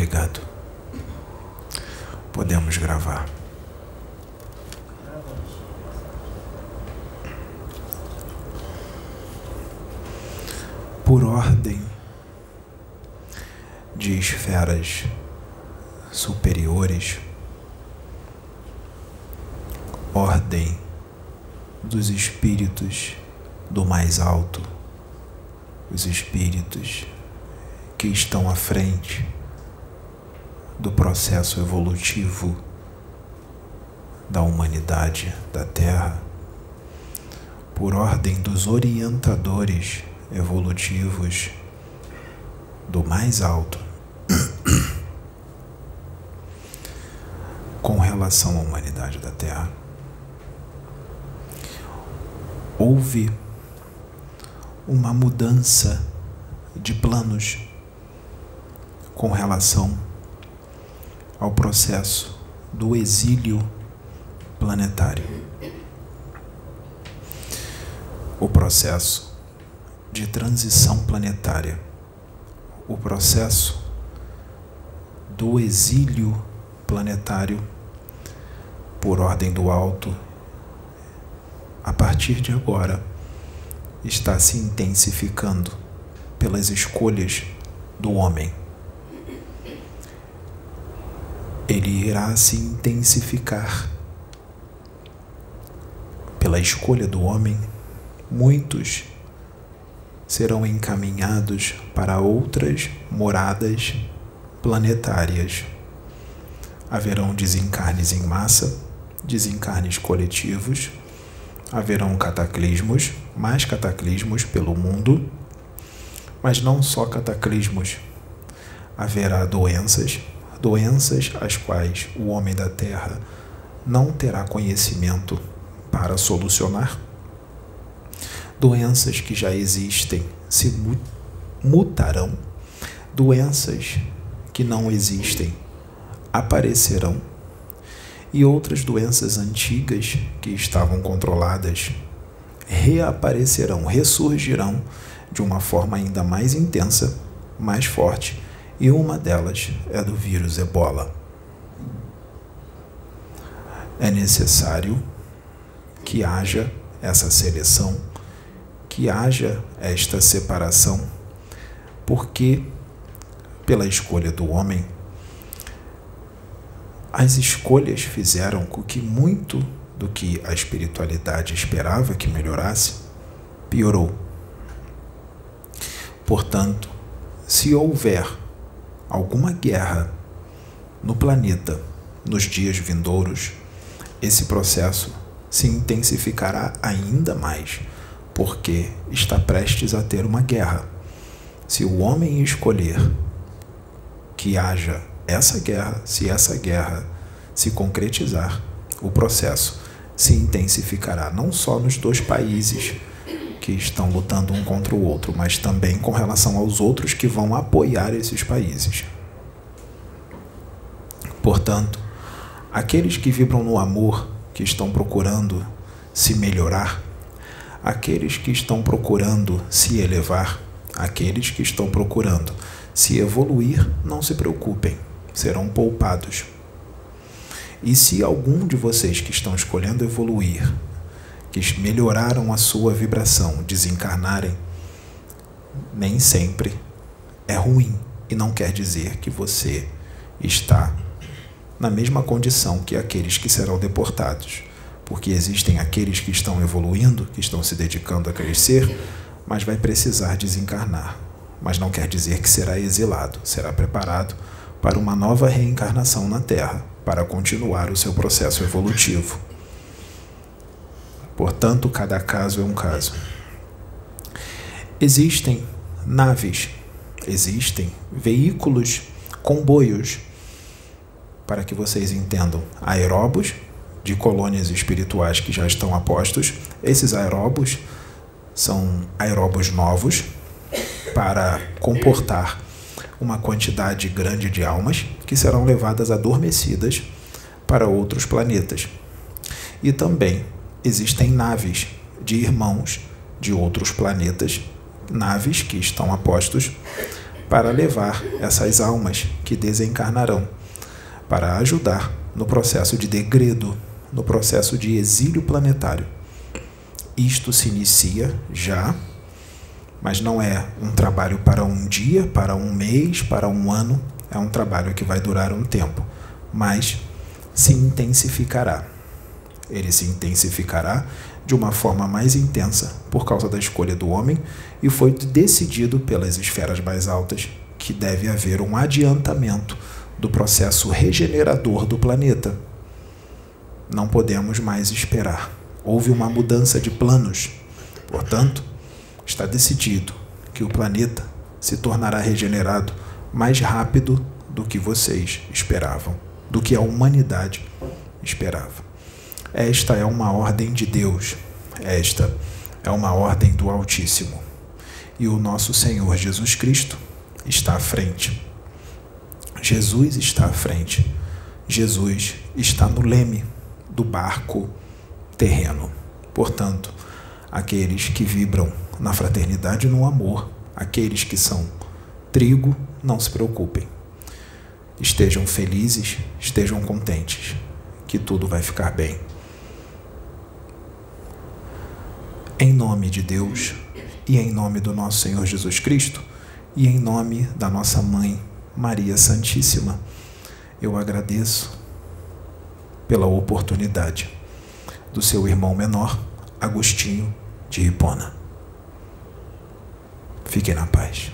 Obrigado. Podemos gravar. Por ordem de esferas superiores, ordem dos espíritos do mais alto, os espíritos que estão à frente do processo evolutivo da humanidade, da Terra, por ordem dos orientadores evolutivos do mais alto, com relação à humanidade da Terra. Houve uma mudança de planos com relação ao processo do exílio planetário. O processo de transição planetária. O processo do exílio planetário por ordem do alto, a partir de agora, está se intensificando pelas escolhas do homem ele irá se intensificar. Pela escolha do homem, muitos serão encaminhados para outras moradas planetárias. Haverão desencarnes em massa, desencarnes coletivos, haverão cataclismos, mais cataclismos pelo mundo, mas não só cataclismos. Haverá doenças, doenças as quais o homem da terra não terá conhecimento para solucionar, doenças que já existem se mutarão, doenças que não existem aparecerão. E outras doenças antigas que estavam controladas reaparecerão, ressurgirão de uma forma ainda mais intensa, mais forte e uma delas é do vírus ebola. É necessário que haja essa seleção, que haja esta separação, porque, pela escolha do homem, as escolhas fizeram com que muito do que a espiritualidade esperava que melhorasse piorou. Portanto, se houver alguma guerra no planeta nos dias vindouros, esse processo se intensificará ainda mais, porque está prestes a ter uma guerra. Se o homem escolher que haja essa guerra, se essa guerra se concretizar, o processo se intensificará não só nos dois países que estão lutando um contra o outro, mas também com relação aos outros que vão apoiar esses países. Portanto, aqueles que vibram no amor, que estão procurando se melhorar, aqueles que estão procurando se elevar, aqueles que estão procurando se evoluir, não se preocupem, serão poupados. E se algum de vocês que estão escolhendo evoluir que melhoraram a sua vibração desencarnarem, nem sempre é ruim e não quer dizer que você está na mesma condição que aqueles que serão deportados, porque existem aqueles que estão evoluindo, que estão se dedicando a crescer, mas vai precisar desencarnar. Mas não quer dizer que será exilado, será preparado para uma nova reencarnação na Terra, para continuar o seu processo evolutivo. Portanto, cada caso é um caso. Existem naves, existem veículos, comboios, para que vocês entendam, aeróbos de colônias espirituais que já estão apostos. Esses aeróbos são aeróbos novos para comportar uma quantidade grande de almas que serão levadas adormecidas para outros planetas. E também existem naves de irmãos de outros planetas, naves que estão apostos para levar essas almas que desencarnarão, para ajudar no processo de degredo, no processo de exílio planetário. Isto se inicia já, mas não é um trabalho para um dia, para um mês, para um ano, é um trabalho que vai durar um tempo, mas se intensificará. Ele se intensificará de uma forma mais intensa por causa da escolha do homem e foi decidido pelas esferas mais altas que deve haver um adiantamento do processo regenerador do planeta. Não podemos mais esperar. Houve uma mudança de planos. Portanto, está decidido que o planeta se tornará regenerado mais rápido do que vocês esperavam, do que a humanidade esperava. Esta é uma ordem de Deus, esta é uma ordem do Altíssimo. E o nosso Senhor Jesus Cristo está à frente. Jesus está à frente. Jesus está no leme do barco terreno. Portanto, aqueles que vibram na fraternidade e no amor, aqueles que são trigo, não se preocupem. Estejam felizes, estejam contentes, que tudo vai ficar bem. Em nome de Deus e em nome do nosso Senhor Jesus Cristo e em nome da nossa mãe Maria Santíssima, eu agradeço pela oportunidade do seu irmão menor, Agostinho de Hipona. Fiquem na paz.